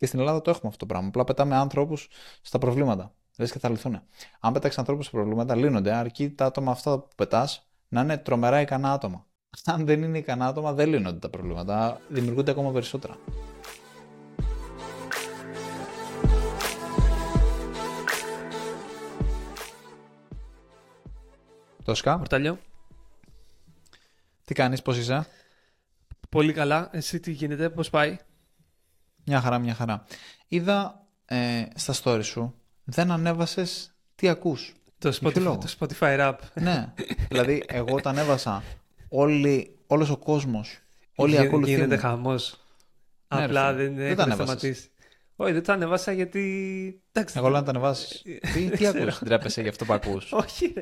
Και στην Ελλάδα το έχουμε αυτό το πράγμα. Απλά πετάμε άνθρωπους στα προβλήματα. Λες και θα λυθούν. Αν πετάξεις ανθρώπους στα προβλήματα, λύνονται. Αρκεί τα άτομα αυτά που πετάς να είναι τρομερά ικανά άτομα. Αν δεν είναι ικανά άτομα, δεν λύνονται τα προβλήματα. Δημιουργούνται ακόμα περισσότερα. Τόσκα. Μορταλιό. Τι κάνεις, πώς είσαι; Πολύ καλά. Εσύ τι γίνεται, πώς πάει; Μια χαρά, μια χαρά. Είδα ε, στα story σου, δεν ανέβασες τι ακούς. Το Spotify, το Spotify Rap. Ναι, δηλαδή εγώ όταν ανέβασα όλοι, όλος ο κόσμος, όλοι οι ακολουθοί Γίνεται χαμός. Ναι, Απλά δεν, δεν έχει σταματήσει. Όχι, δεν το ανεβάσα γιατί. Εντάξει, Εγώ λέω να το ανεβάσεις. τι τι ακούς, ντρέπεσαι για αυτό που ακούς. Όχι.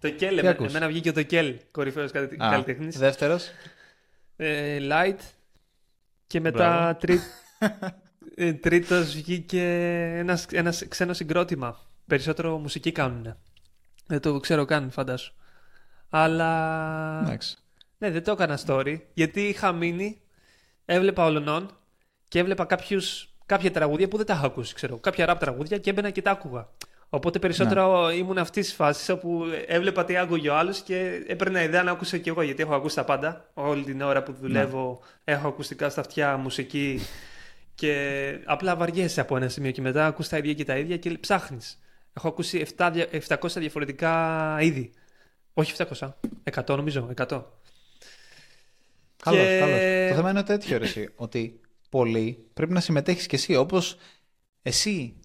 Το Κέλ, εμένα βγήκε το Κέλ, κορυφαίος καλλιτέχνης. Δεύτερος. Ε, light. Και μετά τρί... Ε, τρίτος βγήκε ένας ένας ξένο συγκρότημα. Περισσότερο μουσική κάνουν. Δεν το ξέρω καν, φαντάσου. Αλλά. Εντάξει. Ναι, δεν το έκανα story. Γιατί είχα μείνει, έβλεπα ολονών και έβλεπα κάποιους, κάποια τραγούδια που δεν τα είχα ακούσει, ξέρω. Κάποια ραπ τραγούδια και έμπαινα και τα άκουγα. Οπότε περισσότερο ναι. ήμουν αυτής της φάσης όπου έβλεπα τι άκουγε ο άλλος και έπαιρνα ιδέα να ακούσω κι εγώ. Γιατί έχω ακούσει τα πάντα. Όλη την ώρα που δουλεύω ναι. έχω ακουστικά στα αυτιά, μουσική. Και απλά βαριέσαι από ένα σημείο και μετά ακούς τα ίδια και τα ίδια και ψάχνεις. Έχω ακούσει 700 διαφορετικά είδη. Όχι 700, 100 νομίζω, 100. Καλώς, και... καλώς. Το θέμα είναι τέτοιο, ρε, ότι πολλοί πρέπει να συμμετέχεις κι εσύ. Όπως εσύ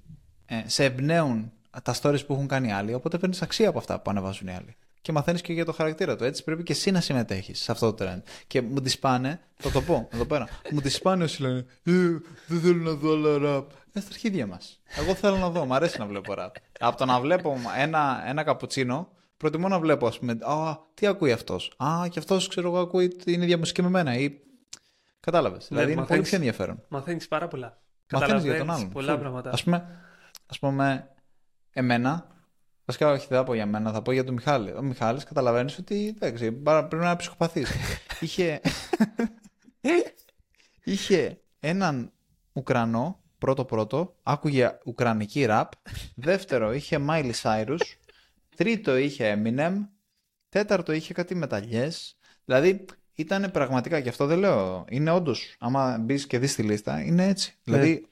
ε, σε εμπνέουν τα stories που έχουν κάνει άλλοι, οπότε παίρνεις αξία από αυτά που ανεβάζουν οι άλλοι. Και μαθαίνεις και για το χαρακτήρα του. Έτσι πρέπει και εσύ να συμμετέχεις σε αυτό το trend. Και μου τη πάνε, θα το πω εδώ πέρα, μου τη πάνε όσοι λένε ε, Δεν θέλω να δω άλλα ραπ. Ε, στα αρχίδια μας. Εγώ θέλω να δω, μου αρέσει να βλέπω ραπ. Από το να βλέπω ένα, ένα καπουτσίνο, προτιμώ να βλέπω, ας πούμε, Α, τι ακούει αυτός. Α, και αυτός ξέρω εγώ ακούει την ίδια μουσική με μένα. Ή... Κατάλαβες. Ναι, δηλαδή είναι πολύ πιο ενδιαφέρον. Μαθαίνεις πάρα πολλά. Μαθαίνεις για τον άλλον. Πολλά πράγματα. Α πούμε, ας πούμε, εμένα, βασικά όχι δεν θα πω για μένα, θα πω για τον Μιχάλη. Ο Μιχάλης καταλαβαίνεις ότι εντάξει, πρέπει να είναι ψυχοπαθής. είχε... είχε έναν Ουκρανό, πρώτο πρώτο, άκουγε Ουκρανική ραπ. Δεύτερο είχε Miley Cyrus. Τρίτο είχε Eminem. Τέταρτο είχε κάτι μεταλλιές. Δηλαδή ήταν πραγματικά, και αυτό δεν λέω, είναι όντως, άμα μπεις και δεις τη λίστα, είναι έτσι. Ναι. Δηλαδή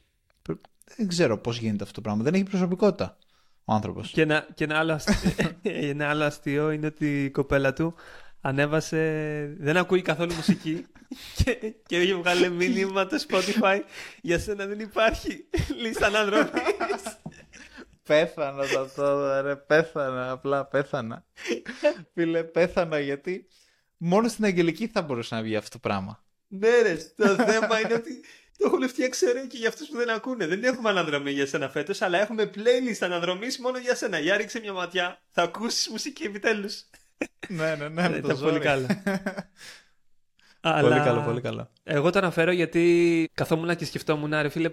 δεν ξέρω πώς γίνεται αυτό το πράγμα. Δεν έχει προσωπικότητα ο άνθρωπος. Και, ένα, και ένα, άλλο αστείο, ένα άλλο αστείο είναι ότι η κοπέλα του ανέβασε. Δεν ακούει καθόλου μουσική και, και είχε βγάλει μήνυμα το Spotify. Για σένα δεν υπάρχει λίστα αναδρομής. πέθανα το αυτό, ρε. Πέθανα, απλά πέθανα. Φίλε, πέθανα γιατί μόνο στην Αγγελική θα μπορούσε να βγει αυτό το πράγμα. Ναι, ρε. Το θέμα είναι ότι το έχουν φτιάξει ωραίο και για αυτούς που δεν ακούνε. Δεν έχουμε αναδρομή για σένα φέτος, αλλά έχουμε playlist αναδρομής μόνο για σένα. Για ρίξε μια ματιά. Θα ακούσεις μουσική επιτέλους. ναι, ναι, ναι. Ήταν πολύ καλό. Πολύ καλό, πολύ καλό. Εγώ το αναφέρω γιατί καθόμουν και σκεφτόμουν, ρε φίλε,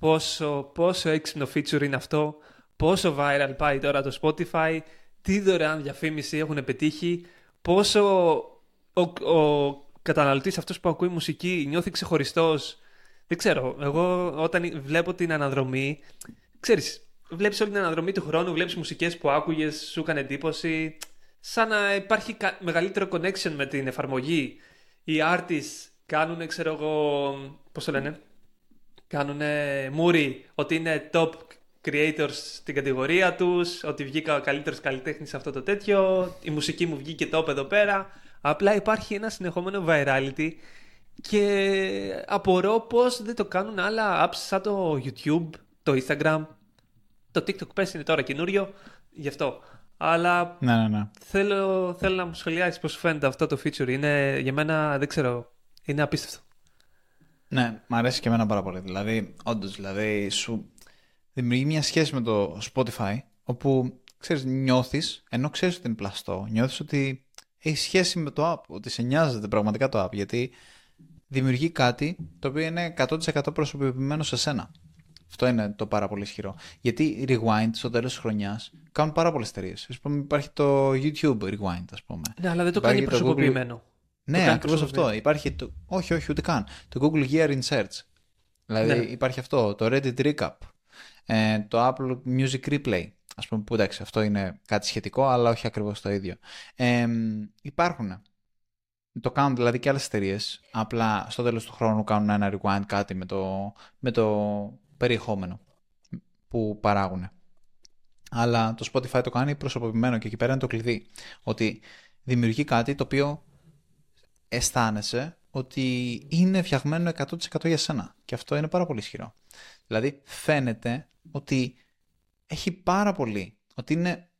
πόσο, πόσο έξυπνο feature είναι αυτό, πόσο viral πάει τώρα το Spotify, τι δωρεάν διαφήμιση έχουν πετύχει, πόσο ο, ο καταναλωτής αυτός που ακούει μουσική νιώθει ξεχωριστός δεν ξέρω. Εγώ όταν βλέπω την αναδρομή. Ξέρεις, βλέπεις όλη την αναδρομή του χρόνου, βλέπεις μουσικές που άκουγες, σου έκανε εντύπωση. Σαν να υπάρχει μεγαλύτερο connection με την εφαρμογή. Οι artists κάνουν, ξέρω εγώ. Πώς το λένε. Κάνουν μούρι ότι είναι top creators στην κατηγορία τους, ότι βγήκα ο καλύτερος καλλιτέχνης σε αυτό το τέτοιο, η μουσική μου βγήκε top εδώ πέρα. Απλά υπάρχει ένα συνεχόμενο virality και απορώ πώς δεν το κάνουν άλλα apps σαν το YouTube, το Instagram. Το TikTok πες είναι τώρα καινούριο, γι' αυτό. Αλλά ναι, ναι, ναι. Θέλω, θέλω να μου σχολιάσεις πώς φαίνεται αυτό το feature. Είναι για μένα, δεν ξέρω, είναι απίστευτο. Ναι, μου αρέσει και εμένα πάρα πολύ. Δηλαδή, όντως, δηλαδή, σου δημιουργεί μια σχέση με το Spotify, όπου, ξέρεις, νιώθεις, ενώ ξέρεις ότι είναι πλαστό, νιώθεις ότι έχει σχέση με το app, ότι σε νοιάζεται πραγματικά το app, γιατί δημιουργεί κάτι το οποίο είναι 100% προσωποποιημένο σε σένα. Αυτό είναι το πάρα πολύ ισχυρό. Γιατί Rewind στο τέλος της χρονιάς κάνουν πάρα πολλές εταιρείες. Α πούμε, υπάρχει το YouTube Rewind, ας πούμε. Ναι, αλλά δεν το κάνει προσωποποιημένο. Ναι, ακριβώς αυτό. Υπάρχει το... Όχι, όχι, ούτε καν. Το Google Gear in Search. Δηλαδή Ναι. υπάρχει αυτό, το Reddit Recap, ε, το Apple Music Replay. Ας πούμε που εντάξει αυτό είναι κάτι σχετικό αλλά όχι ακριβώς το ίδιο. Ε, υπάρχουν. Το κάνουν δηλαδή και άλλες εταιρείες. Απλά στο τέλος του χρόνου κάνουν ένα rewind κάτι με το, με το περιεχόμενο που παράγουν. Αλλά το Spotify το κάνει προσωποποιημένο και εκεί πέρα είναι το κλειδί. Ότι δημιουργεί κάτι το οποίο αισθάνεσαι ότι είναι φτιαγμένο 100% για σένα. Και αυτό είναι πάρα πολύ ισχυρό. Δηλαδή φαίνεται ότι έχει πάρα πολύ, ότι, είναι,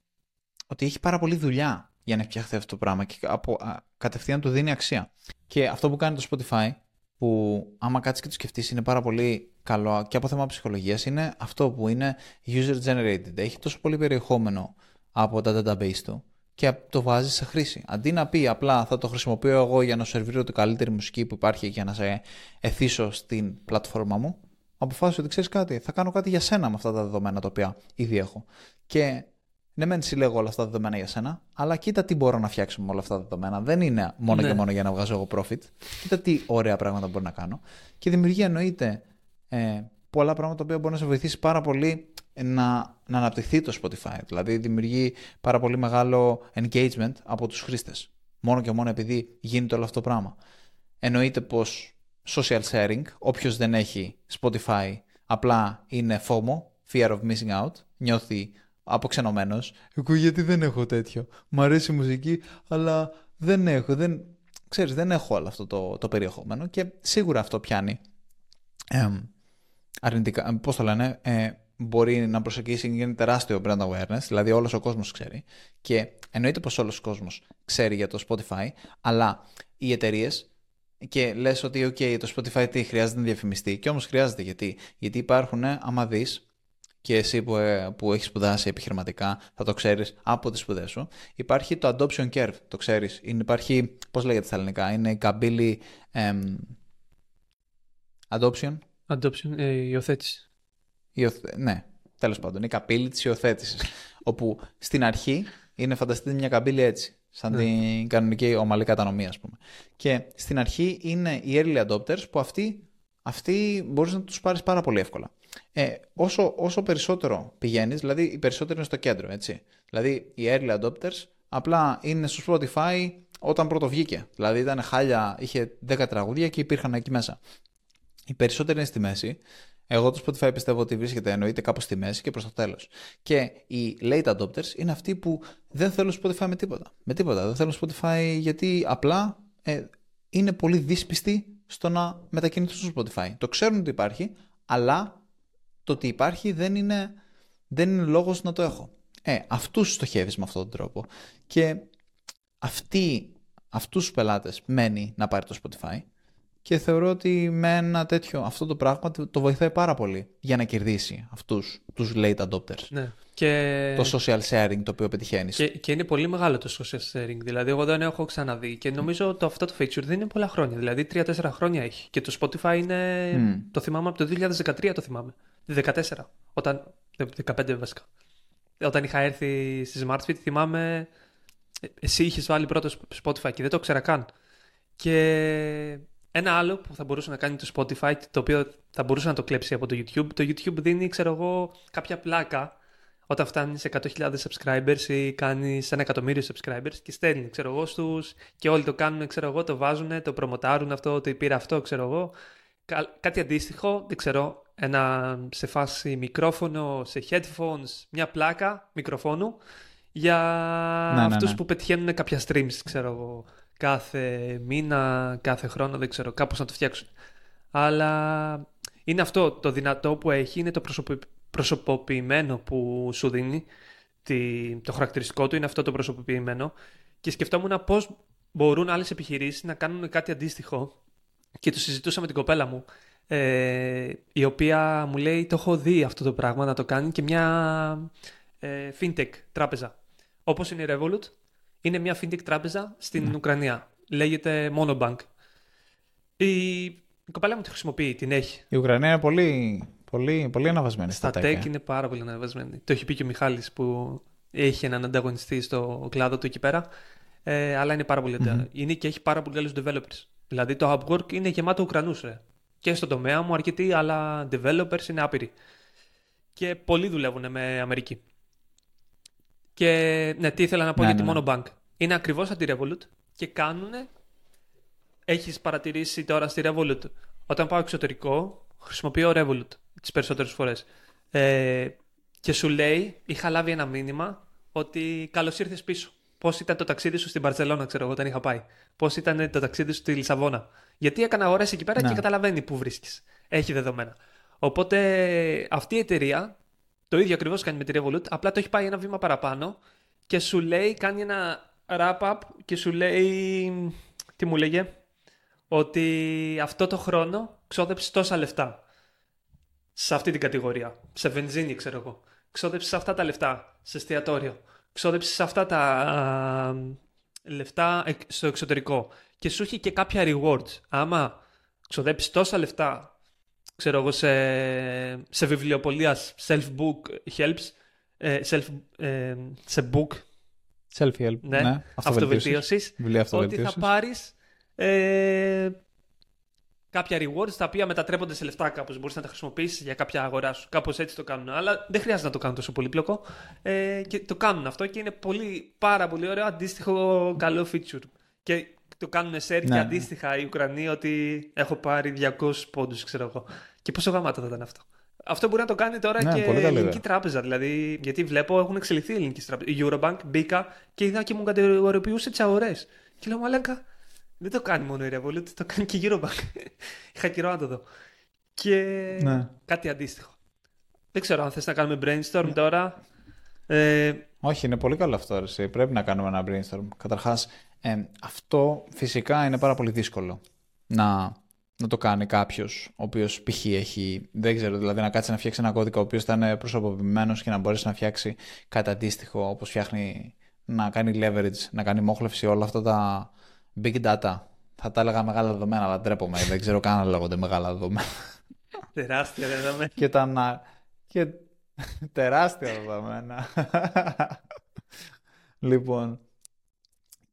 ότι έχει πάρα πολύ δουλειά για να φτιαχθεί αυτό το πράγμα και από, α, κατευθείαν του δίνει αξία. Και αυτό που κάνει το Spotify, που άμα κάτσεις και το σκεφτείς είναι πάρα πολύ καλό και από θέμα ψυχολογίας, είναι αυτό που είναι user generated. Έχει τόσο πολύ περιεχόμενο από τα database του και το βάζει σε χρήση. Αντί να πει απλά θα το χρησιμοποιώ εγώ για να σερβίρω την καλύτερη μουσική που υπάρχει και να σε εθίσω στην πλατφόρμα μου, αποφάσισε ότι ξέρεις κάτι, θα κάνω κάτι για σένα με αυτά τα δεδομένα τα οποία ήδη έχω. Και ναι, μεν συλλέγω όλα αυτά τα δεδομένα για σένα, αλλά κοίτα τι μπορώ να φτιάξω με όλα αυτά τα δεδομένα. Δεν είναι μόνο Ναι. και μόνο για να βγάζω εγώ profit. Κοίτα τι ωραία πράγματα μπορώ να κάνω. Και δημιουργεί εννοείται ε, πολλά πράγματα τα οποία μπορεί να σε βοηθήσει πάρα πολύ να, να αναπτυχθεί το Spotify. Δηλαδή δημιουργεί πάρα πολύ μεγάλο engagement από τους χρήστες. Μόνο και μόνο επειδή γίνεται όλο αυτό το πράγμα. Εννοείται πως social sharing, όποιος δεν έχει Spotify απλά είναι FOMO, fear of missing out, νιώθει αποξενωμένος. Εγώ γιατί δεν έχω τέτοιο. Μ' αρέσει η μουσική, αλλά δεν έχω, δεν, ξέρεις, δεν έχω όλο αυτό το, το περιεχόμενο και σίγουρα αυτό πιάνει εμ, αρνητικά, πώς το λένε, ε, μπορεί να προσεγγίσει και γίνει τεράστιο brand awareness, δηλαδή όλος ο κόσμος ξέρει και εννοείται πως όλος ο κόσμος ξέρει για το Spotify, αλλά οι εταιρείες και λες ότι ok το Spotify τι χρειάζεται να διαφημιστεί και όμως χρειάζεται γιατί, γιατί υπάρχουν άμα δεις και εσύ που, ε, που έχεις σπουδάσει επιχειρηματικά θα το ξέρεις από τις σπουδές σου υπάρχει το adoption curve, το ξέρεις είναι, υπάρχει, πώς λέγεται στα ελληνικά είναι η καμπύλη εμ, adoption; Adoption, ε, υιοθέτηση. Υιοθε... Ναι, τέλος πάντων. Η καμπύλη της υιοθέτησης. όπου στην αρχή είναι, φανταστείτε, μια καμπύλη έτσι. Σαν Ναι. την κανονική ομαλή κατανομή, ας πούμε. Και στην αρχή είναι οι early adopters που αυτοί, αυτοί μπορείς να τους πάρεις πάρα πολύ εύκολα. Ε, όσο, όσο περισσότερο πηγαίνεις, δηλαδή οι περισσότεροι είναι στο κέντρο, έτσι. Δηλαδή οι early adopters απλά είναι στο Spotify όταν πρώτο βγήκε. Δηλαδή ήταν χάλια, είχε 10 τραγούδια και υπήρχαν εκεί μέσα. Οι περισσότεροι είναι στη μέση. Εγώ το Spotify πιστεύω ότι βρίσκεται εννοείται κάπου στη μέση και προς το τέλος. Και οι late adopters είναι αυτοί που δεν θέλουν Spotify με τίποτα. Με τίποτα. Δεν θέλουν Spotify γιατί απλά ε, είναι πολύ δύσπιστοι στο να μετακινηθούν στο Spotify. Το ξέρουν ότι υπάρχει, αλλά το ότι υπάρχει δεν είναι, δεν είναι λόγος να το έχω. Ε, αυτούς στοχεύεις με αυτόν τον τρόπο. Και αυτοί, αυτούς τους πελάτες μένει να πάρει το Spotify και θεωρώ ότι με ένα τέτοιο αυτό το πράγμα το- το βοηθάει πάρα πολύ για να κερδίσει αυτούς τους late adopters. Ναι. Και... Το social sharing το οποίο πετυχαίνεις. Και, και είναι πολύ μεγάλο το social sharing. Δηλαδή, εγώ δεν έχω ξαναδεί και νομίζω το, αυτό το feature δεν είναι πολλά χρόνια. Δηλαδή, 3-4 χρόνια έχει. Και το Spotify είναι. Μμ. Το θυμάμαι από το 2013 το θυμάμαι. 14. Όταν. 15 βασικά. Όταν είχα έρθει στη SmartFit, θυμάμαι. ε, Εσύ είχες βάλει πρώτο Spotify και δεν το ξέρα καν. Και ένα άλλο που θα μπορούσε να κάνει το Spotify, το οποίο θα μπορούσε να το κλέψει από το YouTube, το YouTube δίνει, ξέρω εγώ, κάποια πλάκα όταν φτάνεις σε 100.000 subscribers ή κάνεις ένα εκατομμύριο subscribers και στέλνει, ξέρω εγώ, στους. και όλοι το κάνουν, ξέρω εγώ, το βάζουν, το προμοτάρουν αυτό, ότι πήρα αυτό, ξέρω εγώ. Κα- Κάτι αντίστοιχο, δεν ξέρω, ένα σε φάση μικρόφωνο, σε headphones, μια πλάκα μικροφόνου για Ναι, ναι, αυτούς ναι. που πετυχαίνουν κάποια streams, ξέρω εγώ, κάθε μήνα, κάθε χρόνο, δεν ξέρω, κάπως να το φτιάξουν. Αλλά είναι αυτό το δυνατό που έχει, είναι το προσωπι- προσωποποιημένο που σου δίνει, τη- το χαρακτηριστικό του είναι αυτό το προσωποποιημένο και σκεφτόμουν πώς μπορούν άλλες επιχειρήσεις να κάνουν κάτι αντίστοιχο και το συζητούσα με την κοπέλα μου ε, η οποία μου λέει το έχω δει αυτό το πράγμα να το κάνει και μια ε, fintech τράπεζα όπως είναι η Revolut είναι μια fintech τράπεζα στην Ουκρανία λέγεται Monobank η, η κοπέλα μου τη χρησιμοποιεί, την έχει Η Ουκρανία είναι πολύ, πολύ, πολύ αναβασμένη στα στα tech tech. ε. είναι πάρα πολύ ανεβασμένη. Το έχει πει και ο Μιχάλης που έχει έναν ανταγωνιστή στο κλάδο του εκεί πέρα. Ε, αλλά είναι πάρα πολύ. Μμμ. Είναι και έχει πάρα πολύ καλού developers. Δηλαδή το Upwork είναι γεμάτο Ουκρανούς. Ε. και στον τομέα μου αρκετοί, αλλά developers είναι άπειροι. Και πολλοί δουλεύουν με Αμερική. Και ναι, τι ήθελα να πω Ναι, για ναι, τη ναι. Monobank. Είναι ακριβώς σαν τη Revolut και κάνουν. Έχεις παρατηρήσει τώρα στη Revolut. Όταν πάω εξωτερικό, χρησιμοποιώ Revolut τις περισσότερες φορές. Ε, και σου λέει, είχα λάβει ένα μήνυμα ότι καλώς ήρθες πίσω. Πώς ήταν το ταξίδι σου στην Παρσελόνα, ξέρω εγώ, όταν είχα πάει. Πώς ήταν το ταξίδι σου στη Λισαβόνα. Γιατί έκανα αγορές εκεί πέρα Ναι. και καταλαβαίνει πού βρίσκεις. Έχει δεδομένα. Οπότε αυτή η εταιρεία το ίδιο ακριβώς κάνει με τη Revolut, απλά το έχει πάει ένα βήμα παραπάνω και σου λέει, κάνει ένα wrap-up και σου λέει. Τι μου λέγε, ότι αυτό το χρόνο ξόδεψε τόσα λεφτά σε αυτή την κατηγορία. Σε βενζίνη, ξέρω εγώ. Ξόδεψε αυτά τα λεφτά σε εστιατόριο. Ξόδεψε αυτά τα α, λεφτά εκ- στο εξωτερικό. Και σου έχει και κάποια rewards. Άμα ξοδέψεις τόσα λεφτά, ξέρω εγώ, σε, σε βιβλιοπολία, self-book helps, ε, self, ε, σε book Self-help. ναι, Ναι, αυτοβελτίωσης, Βιβλία ότι θα αυτοβελτίωσης. πάρεις ε, κάποια rewards τα οποία μετατρέπονται σε λεφτά κάπως. Μπορείς να τα χρησιμοποιήσεις για κάποια αγορά σου. Κάπως έτσι το κάνουν. Αλλά δεν χρειάζεται να το κάνουν τόσο πολύπλοκο. Ε, και το κάνουν αυτό και είναι πολύ, πάρα πολύ ωραίο, αντίστοιχο καλό feature. Και το κάνουν share και Ναι. αντίστοιχα οι Ουκρανοί ότι έχω πάρει 200 πόντους, ξέρω εγώ. Και πόσο γαμάτο θα ήταν αυτό. Αυτό μπορεί να το κάνει τώρα Ναι, και πολύ η καλή ελληνική ιδέα. τράπεζα. Δηλαδή, γιατί βλέπω έχουν εξελιχθεί οι ελληνικές τράπεζες. Η Eurobank μπήκα και είδα και μου κατηγοριοποιούσε τις αγορές. Και λέω, Μαλάκα, δεν το κάνει μόνο η Revolut, το κάνει και η Eurobank. Είχα καιρό να το δω. Και Ναι. κάτι αντίστοιχο. Δεν ξέρω αν θες να κάνουμε brainstorm τώρα. Ε, Όχι, είναι πολύ καλό αυτό. ρε, εσύ. Πρέπει να κάνουμε ένα brainstorm. Καταρχάς, αυτό φυσικά είναι πάρα πολύ δύσκολο να, να το κάνει κάποιος ο οποίος π.χ. έχει. Δεν ξέρω, δηλαδή να κάτσει να φτιάξει ένα κώδικα ο οποίος θα είναι προσωποποιημένος και να μπορέσει να φτιάξει κάτι αντίστοιχο όπως φτιάχνει να κάνει leverage, να κάνει μόχλευση όλα αυτά τα big data. Θα τα έλεγα μεγάλα δεδομένα, αλλά ντρέπομαι. δεν ξέρω καν να λέγονται μεγάλα δεδομένα. τεράστια δεδομένα. και τα να... και τεράστια δεδομένα. λοιπόν,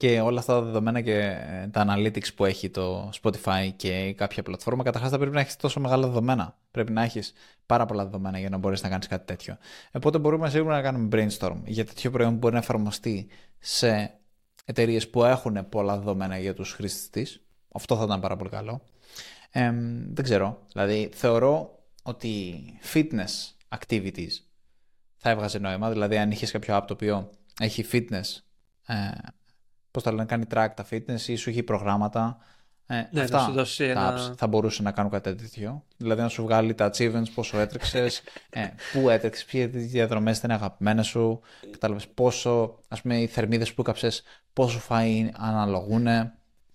και όλα αυτά τα δεδομένα και ε, τα analytics που έχει το Spotify και κάποια πλατφόρμα, καταρχάς θα πρέπει να έχεις τόσο μεγάλα δεδομένα. Πρέπει να έχεις πάρα πολλά δεδομένα για να μπορείς να κάνεις κάτι τέτοιο. Οπότε μπορούμε σίγουρα να κάνουμε brainstorm για τέτοιο προϊόν που μπορεί να εφαρμοστεί σε εταιρείες που έχουν πολλά δεδομένα για τους χρήστες της. Αυτό θα ήταν πάρα πολύ καλό. Ε, δεν ξέρω. Δηλαδή, θεωρώ ότι fitness activities θα έβγαζε νόημα. Δηλαδή, αν είχες κάποιο app το οποίο έχει fitness, ε, πώς τα λένε, κάνει track τα fitness ή σου έχει προγράμματα. Ε, Ναι, αυτά να σου δώσει τα ένα- apps θα μπορούσαν να κάνουν κάτι τέτοιο. Δηλαδή, να σου βγάλει τα achievements, πόσο έτρεξες, ε, πού έτρεξες, ποιες διαδρομές ήταν αγαπημένες σου, κατάλαβες πόσο, ας πούμε, οι θερμίδες που έκαψες, πόσο φαΐ αναλογούν.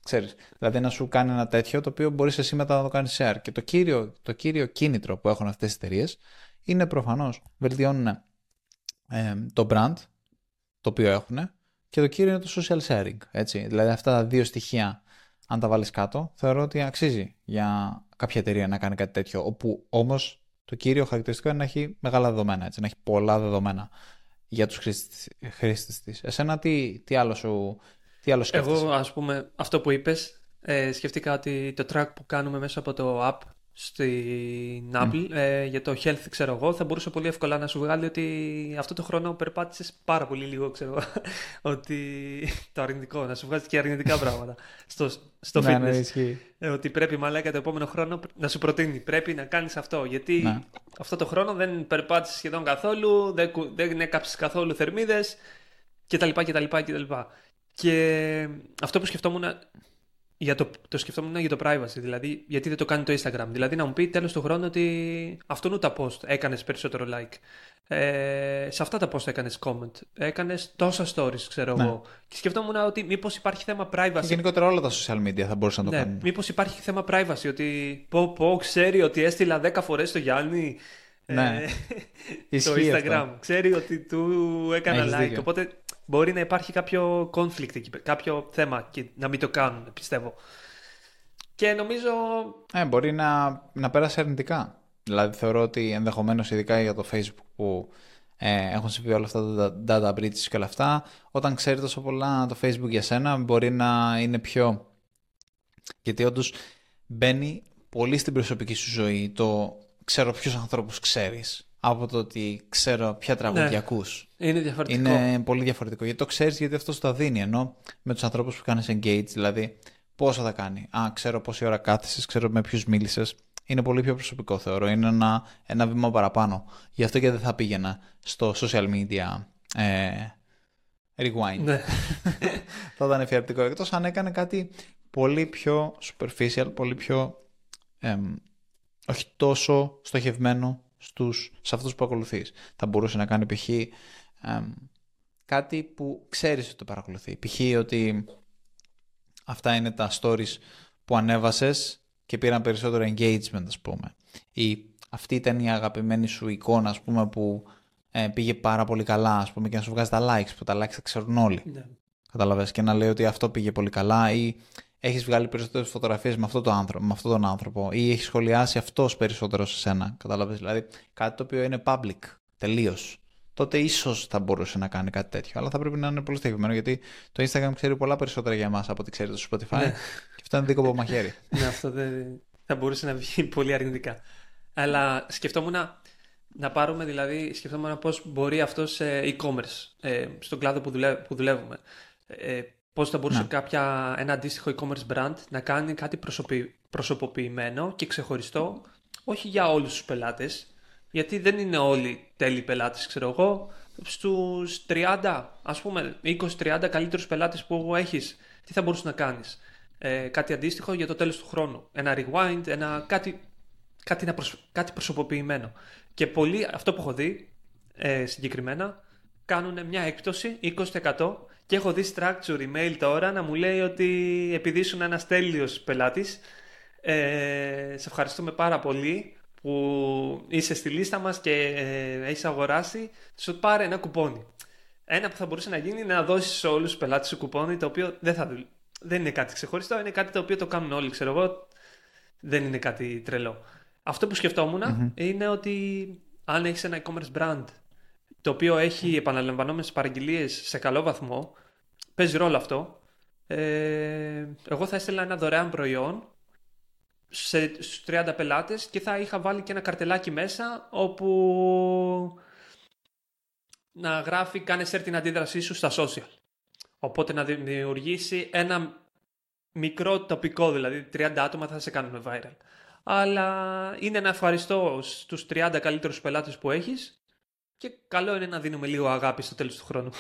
Ξέρεις, δηλαδή να σου κάνει ένα τέτοιο το οποίο μπορείς εσύ μετά να το κάνεις share. Και το κύριο, το κύριο κίνητρο που έχουν αυτές τις εταιρείες είναι προφανώς βελτιώνουν ε, το brand το οποίο έχουν και το κύριο είναι το social sharing. Έτσι. Δηλαδή αυτά τα δύο στοιχεία αν τα βάλεις κάτω θεωρώ ότι αξίζει για κάποια εταιρεία να κάνει κάτι τέτοιο όπου όμως το κύριο χαρακτηριστικό είναι να έχει μεγάλα δεδομένα, έτσι, να έχει πολλά δεδομένα για τους χρήστες, χρήστες της. Εσένα τι, τι άλλο σου τι άλλο σκέφτεσαι; Εγώ, ας πούμε, αυτό που είπες, ε, σκεφτήκα ότι το track που κάνουμε μέσα από το app στην Apple ε, για το health, ξέρω εγώ, θα μπορούσε πολύ εύκολα να σου βγάλει ότι αυτό το χρόνο περπάτησες πάρα πολύ λίγο, ξέρω εγώ, ότι το αρνητικό, να σου βγάζει και αρνητικά πράγματα στο, στο ναι, fitness. ναι, ισχύει. Ε, ότι πρέπει μαλάκα το επόμενο χρόνο να σου προτείνει. Πρέπει να κάνεις αυτό. Γιατί Ναι. αυτό το χρόνο δεν περπάτησες σχεδόν καθόλου, δεν, κου- δεν έκαψες καθόλου θερμίδες κτλ. κτλ, κτλ. Και αυτό που σκεφτόμουν για το, το σκεφτόμουν για το privacy, δηλαδή γιατί δεν το κάνει το Instagram. Δηλαδή να μου πει τέλος του χρόνου ότι αυτόν τα post έκανες περισσότερο like. Ε, σε αυτά τα post έκανες comment. Έκανες τόσα stories, ξέρω Ναι. εγώ. Και σκεφτόμουν ότι μήπως υπάρχει θέμα privacy. Και γενικότερα όλα τα social media θα μπορούσαν να το Ναι, κάνουν. μήπως υπάρχει θέμα privacy, ότι πω, πω ξέρει ότι έστειλα 10 φορές στο Γιάννη Ναι. ε, το Ισχύει Instagram. αυτό. Ξέρει ότι του έκανα Έχεις like. δίκιο. Οπότε μπορεί να υπάρχει κάποιο conflict εκεί, πέρα, κάποιο θέμα και να μην το κάνουν, πιστεύω. Και νομίζω. Ε, μπορεί να, να πέρασε αρνητικά. Δηλαδή θεωρώ ότι ενδεχομένως ειδικά για το Facebook που ε, έχουν συμβεί όλα αυτά τα data breaches και όλα αυτά, όταν ξέρει τόσο πολλά το Facebook για σένα μπορεί να είναι πιο... Γιατί όντως μπαίνει πολύ στην προσωπική σου ζωή το ξέρω ποιους ανθρώπους ξέρεις από το ότι ξέρω ποια τραγούδια Ναι. ακούς. Είναι διαφορετικό. Είναι πολύ διαφορετικό. Γιατί το ξέρεις, γιατί αυτός σου τα δίνει. Ενώ με τους ανθρώπους που κάνεις engage, δηλαδή πόσο θα κάνει. Α, ξέρω πόση ώρα κάθεσαι, ξέρω με ποιους μίλησες. Είναι πολύ πιο προσωπικό, θεωρώ. Είναι ένα, ένα βήμα παραπάνω. Γι' αυτό και δεν θα πήγαινα στο social media ε, rewind. Ναι. θα ήταν εφιαλτικό. Εκτός αν έκανε κάτι πολύ πιο superficial, πολύ πιο. εμ, όχι τόσο στοχευμένο στους, σε αυτούς που ακολουθείς. Θα μπορούσε να κάνει π.χ. εμ, κάτι που ξέρεις ότι το παρακολουθεί. Π.χ. ότι αυτά είναι τα stories που ανέβασες και πήραν περισσότερο engagement, ας πούμε. Ή αυτή ήταν η αγαπημένη σου εικόνα, ας πούμε, που ε, πήγε πάρα πολύ καλά, ας πούμε, και να σου βγάζει τα likes, που τα likes τα ξέρουν όλοι. ναι. Καταλαβες και να λέει ότι αυτό πήγε πολύ καλά ή έχεις βγάλει περισσότερες φωτογραφίες με, αυτό το άνθρωπο, με αυτόν τον άνθρωπο ή έχεις σχολιάσει αυτός περισσότερο σε σένα. Καταλαβες δηλαδή κάτι το οποίο είναι public τελείως. Τότε ίσως θα μπορούσε να κάνει κάτι τέτοιο, αλλά θα πρέπει να είναι πολύ στοχευμένο γιατί το Instagram ξέρει πολλά περισσότερα για εμάς από ό,τι ξέρει το Spotify Ναι. και αυτό είναι δίκοπο μαχαίρι. ναι, αυτό δεν θα μπορούσε να βγει πολύ αρνητικά. Αλλά σκεφτόμουν να, να πάρουμε, δηλαδή, σκεφτόμουν πώς μπορεί αυτός σε e-commerce, ε, στον κλάδο που, δουλε, που δουλεύουμε. Ε, πώς θα μπορούσε Ναι. κάποια, ένα αντίστοιχο e-commerce brand να κάνει κάτι προσωπι, προσωποποιημένο και ξεχωριστό, όχι για όλους τους πελάτες, γιατί δεν είναι όλοι τέλειοι πελάτες, ξέρω εγώ. Στους 30, ας πούμε, 20-30 καλύτερους πελάτες που έχεις, τι θα μπορούσες να κάνεις; Ε, κάτι αντίστοιχο για το τέλος του χρόνου. Ένα rewind, ένα κάτι, κάτι, να προσ- κάτι προσωποποιημένο. Και πολλοί, αυτό που έχω δει ε, συγκεκριμένα, κάνουν μια έκπτωση 20% και έχω δει structure email τώρα να μου λέει ότι επειδή ήσουν ένας τέλειος πελάτης, ε, σε ευχαριστούμε πάρα πολύ που είσαι στη λίστα μας και ε, έχεις αγοράσει, σου πάρε ένα κουπόνι. Ένα που θα μπορούσε να γίνει είναι να δώσεις σε όλους τους πελάτες σου κουπόνι, το οποίο δεν, θα δουλ... δεν είναι κάτι ξεχωριστό, είναι κάτι το οποίο το κάνουν όλοι, ξέρω εγώ, δεν είναι κάτι τρελό. Αυτό που σκεφτόμουν είναι ότι αν έχεις ένα e-commerce brand το οποίο έχει επαναλαμβανόμενες παραγγελίες σε καλό βαθμό, παίζει ρόλο αυτό. Ε, εγώ θα έστελνα ένα δωρεάν προϊόν σε, στους 30 πελάτες και θα είχα βάλει και ένα καρτελάκι μέσα όπου να γράφει κάνε share την αντίδρασή σου στα social. Οπότε να δημιουργήσει ένα μικρό τοπικό, δηλαδή 30 άτομα θα σε κάνουμε viral. Αλλά είναι ένα ευχαριστώ στους 30 καλύτερους πελάτες που έχεις και καλό είναι να δίνουμε λίγο αγάπη στο τέλος του χρόνου.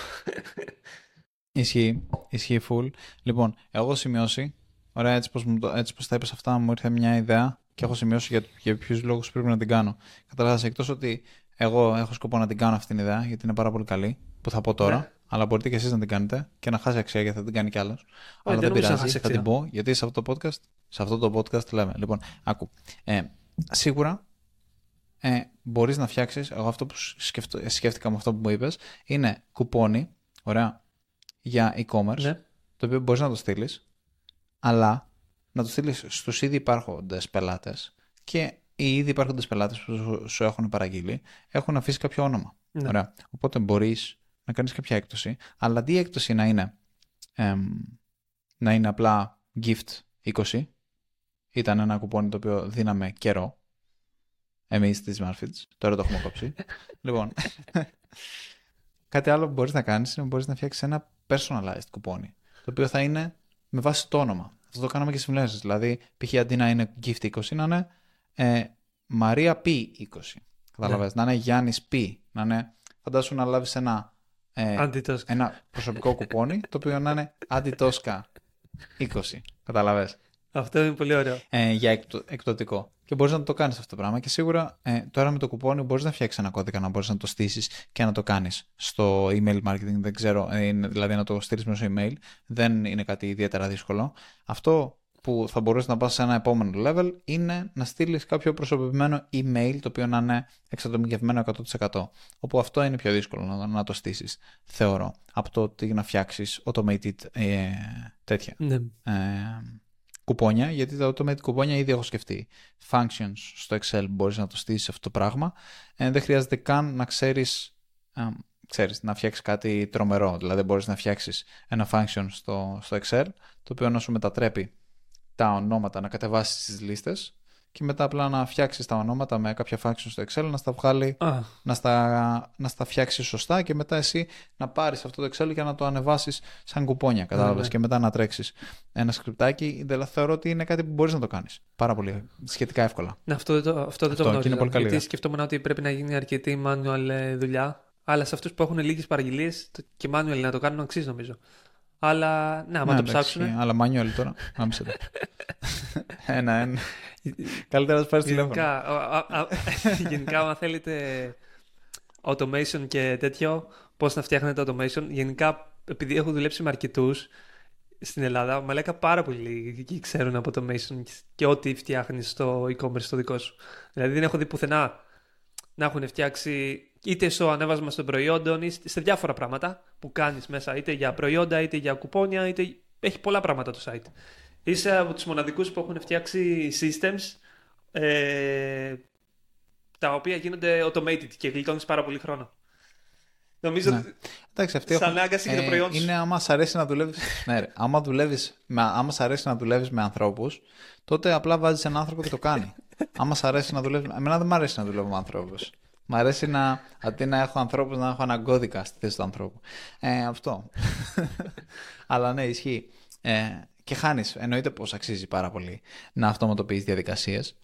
Ισχύει, ισχύει full. Λοιπόν, εγώ έχω σημειώσει, ωραία έτσι πως, μου το- έτσι πως τα είπες αυτά μου ήρθε μια ιδέα και έχω σημειώσει για, για ποιους λόγους πρέπει να την κάνω. Καταρχάς, εκτός ότι εγώ έχω σκοπό να την κάνω αυτή την ιδέα, γιατί είναι πάρα πολύ καλή, που θα πω τώρα, Ναι. αλλά μπορείτε και εσείς να την κάνετε και να χάσει αξία γιατί θα την κάνει κι άλλος. αλλά δεν δεν νομίζω να πειράζει, χάσει θα την αξία. πω, γιατί σε αυτό το podcast, σε αυτό το podcast λέμε. Λοιπόν, άκου. Ε, σίγουρα ε, μπορείς να φτιάξεις, εγώ αυτό που σκεφτο- σκέφτηκα με αυτό που μου είπες, είναι κουπόνι, ωραία, για e-commerce, ναι. το οποίο μπορείς να το στείλεις, αλλά να το στείλεις στους ήδη υπάρχοντες πελάτες και οι ήδη υπάρχοντες πελάτες που σου- σου έχουν παραγγείλει έχουν αφήσει κάποιο όνομα. Ναι. Ωραία. Οπότε μπορείς να κάνεις κάποια έκπτωση, αλλά αντί η έκπτωση να είναι, εμ, να είναι απλά gift 20, ήταν ένα κουπόνι το οποίο δίναμε καιρό, εμείς στις Smartfits, τώρα το έχουμε κόψει. λοιπόν, κάτι άλλο που μπορείς να κάνεις είναι μπορείς να φτιάξεις ένα personalized κουπόνι, το οποίο θα είναι με βάση το όνομα. Αυτό το κάναμε και στις συμφιλέσεις. Δηλαδή, π.χ. αντί να είναι gift 20, να είναι ε, Μαρία P 20. Καταλαβες, να είναι Γιάννης P. Να είναι, φαντάσου να λάβεις ένα, ε, Αντίτος. ένα προσωπικό κουπόνι, το οποίο να είναι Αντιτόσκα 20. Καταλαβες Αυτό είναι πολύ ωραίο. ε, για εκτο- εκπτωτικό. Και μπορείς να το κάνεις αυτό το πράγμα. Και σίγουρα ε, τώρα με το κουπόνι μπορείς να φτιάξεις ένα κώδικα να μπορείς να το στήσεις και να το κάνεις στο email marketing. Δεν ξέρω, ε, είναι- δηλαδή να το στείλεις μέσω email. Δεν είναι κάτι ιδιαίτερα δύσκολο. Αυτό που θα μπορέσει να πας σε ένα επόμενο level είναι να στείλεις κάποιο προσωπημένο email το οποίο να είναι εξατομικευμένο 100%. Όπου αυτό είναι πιο δύσκολο να, να το στήσεις, θεωρώ, από το ότι να φτιάξεις automated ε, τέτοια Ναι. Ε, κουπόνια, γιατί τα automated κουπόνια ήδη έχω σκεφτεί. Functions στο Excel μπορείς να το στήσεις αυτό το πράγμα. Ε, δεν χρειάζεται καν να ξέρεις, ε, ξέρεις να φτιάξεις κάτι τρομερό. Δηλαδή μπορείς να φτιάξεις ένα function στο, στο Excel, το οποίο να σου μετατρέπει τα ονόματα, να κατεβάσεις τις λίστες και μετά απλά να φτιάξεις τα ονόματα με κάποια function στο Excel, να στα βγάλει, Α, να στα, να στα φτιάξεις σωστά και μετά εσύ να πάρεις αυτό το Excel και να το ανεβάσεις σαν κουπόνια. Κατάλαβες ναι. και μετά να τρέξεις ένα σκριπτάκι. Δηλαδή θεωρώ ότι είναι κάτι που μπορείς να το κάνεις. Πάρα πολύ σχετικά εύκολα. ναι, αυτό δεν το, αυτό δεν το Αυτό, και γνώριζα. είναι πολύ καλή γιατί ιδέα. σκεφτόμουν ότι πρέπει να γίνει αρκετή manual ε, δουλειά. Αλλά σε αυτούς που έχουν λίγες παραγγελίες και manual να το κάνουν αξίζει νομίζω. Αλλά ναι, άμα Ναι, το εντάξει, ψάξουν. Αλλά manual τώρα. Άμεσα το. ένα, ένα. Καλύτερα να πάρεις τηλέφωνο. Γενικά, α- α- α- γενικά, άμα θέλετε automation και τέτοιο, πώς να φτιάχνετε automation. Γενικά, επειδή έχω δουλέψει με αρκετούς στην Ελλάδα, μαλάκα πάρα πολύ λίγοι ξέρουν από automation και ό,τι φτιάχνεις στο e-commerce το δικό σου. Δηλαδή, δεν έχω δει πουθενά να έχουν φτιάξει είτε στο ανέβασμα των προϊόντων ή σε διάφορα πράγματα που κάνεις μέσα, είτε για προϊόντα, είτε για κουπόνια, είτε έχει πολλά πράγματα το site. Είσαι από τους μοναδικούς που έχουν φτιάξει systems ε, τα οποία γίνονται automated και γλιτώνεις πάρα πολύ χρόνο. Νομίζω Ναι. ότι Εντάξει, αυτή Σαν έχουν- ανάγκαση για το ε, προϊόν σου. Είναι άμα σ' αρέσει να δουλεύει. ναι, ρε, άμα, δουλεύεις, με, άμα σ' αρέσει να δουλεύεις με ανθρώπους, τότε απλά βάζεις έναν άνθρωπο και το κάνει. άμα σ' αρέσει να δουλεύεις. Εμένα δεν μου αρέσει να δουλεύω με ανθρώπους. Μ' αρέσει να αντί να έχω ανθρώπους να έχω έναν κώδικα στη θέση του ανθρώπου. Ε, αυτό. Αλλά ναι, ισχύει. Ε, και χάνεις. Εννοείται πως αξίζει πάρα πολύ να αυτοματοποιείς διαδικασίες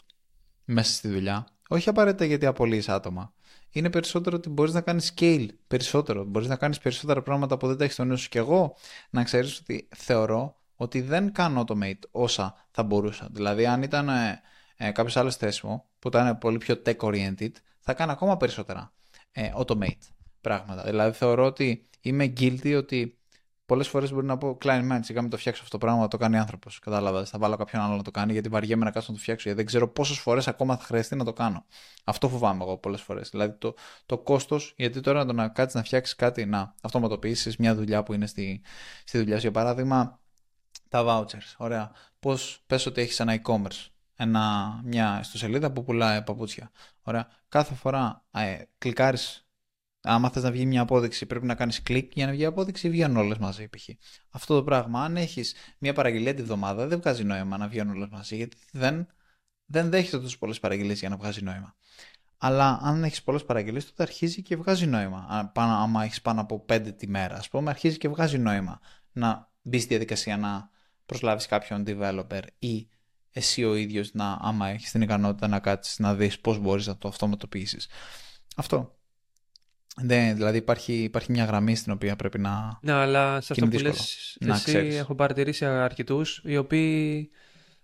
μέσα στη δουλειά. Όχι απαραίτητα γιατί απολύεις άτομα. Είναι περισσότερο ότι μπορείς να κάνεις scale περισσότερο. Μπορείς να κάνεις περισσότερα πράγματα που δεν τα έχεις στο νου σου. Και εγώ να ξέρεις ότι θεωρώ ότι δεν κάνω automate όσα θα μπορούσα. Δηλαδή, αν ήταν ε, ε, κάποιος άλλος θέσης μου που ήταν πολύ πιο tech oriented, θα κάνω ακόμα περισσότερα ε, automate πράγματα. Δηλαδή, θεωρώ ότι είμαι guilty ότι πολλές φορές μπορεί να πω client man, σιγά μην το φτιάξω αυτό το πράγμα, το κάνει άνθρωπος. Κατάλαβα. Θα βάλω κάποιον άλλο να το κάνει γιατί βαριέμαι να κάτσω να το φτιάξω. Γιατί δεν ξέρω πόσες φορές ακόμα θα χρειαστεί να το κάνω. Αυτό φοβάμαι εγώ πολλές φορές. Δηλαδή το, το κόστος, γιατί τώρα το να κάτσεις να φτιάξεις κάτι, να αυτοματοποιήσεις μια δουλειά που είναι στη, στη δουλειά σου. Για παράδειγμα, τα vouchers. Ωραία. Πώς πες ότι έχεις ένα e-commerce. Ένα, μια ιστοσελίδα που πουλάει παπούτσια. Ωραία. Κάθε φορά ε, κλικάρεις άμα θες να βγει μια απόδειξη, πρέπει να κάνεις κλικ για να βγει η απόδειξη, βγαίνουν όλες μαζί π.χ. Αυτό το πράγμα, αν έχεις μια παραγγελία τη βδομάδα, δεν βγάζει νόημα να βγαίνουν όλες μαζί, γιατί δεν, δεν δέχεται τόσο πολλές παραγγελίες για να βγάζει νόημα. Αλλά αν έχεις πολλές παραγγελίες, τότε αρχίζει και βγάζει νόημα. Αν πάνω, άμα έχεις πάνω από πέντε τη μέρα, ας πούμε, αρχίζει και βγάζει νόημα να μπει στη διαδικασία να προσλάβεις κάποιον developer ή εσύ ο ίδιος να, άμα έχεις την ικανότητα να κάτσεις να δεις πώς μπορείς να το αυτοματοποιήσεις. Αυτό. Ναι, δηλαδή υπάρχει, υπάρχει μια γραμμή στην οποία πρέπει να. Ναι, αλλά σε Και αυτό είναι που δύσκολο λες να εσύ ξέρεις. έχω παρατηρήσει αρκετούς οι οποίοι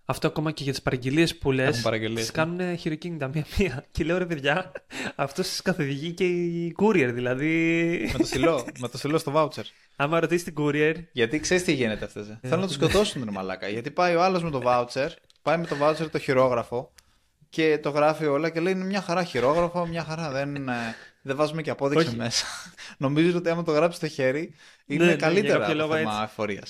αυτό ακόμα και για τις παραγγελίες που λες. Έχουν παραγγελίες, Τις ναι. κάνουν χειροκίνητα μία-μία. Και λέω ρε παιδιά, αυτός σα καθοδηγεί και η courier. Δηλαδή, με το στυλό, με το στυλό στο voucher. άμα ρωτήσεις την courier, Γιατί ξέρεις τι γίνεται αυτές. Ε. Θέλουν να τους σκοτώσουν, ρε μαλάκα. Γιατί πάει ο άλλος με το voucher, πάει με το voucher το χειρόγραφο και το γράφει όλα και λέει είναι μια χαρά χειρόγραφο, μια χαρά. Δεν, ε, δεν βάζουμε και απόδειξη Όχι. μέσα. Νομίζω ότι άμα το γράψει στο χέρι είναι Ναι, ναι, για καλύτερα κάποιο από λόγο θέμα έτσι. εφορία.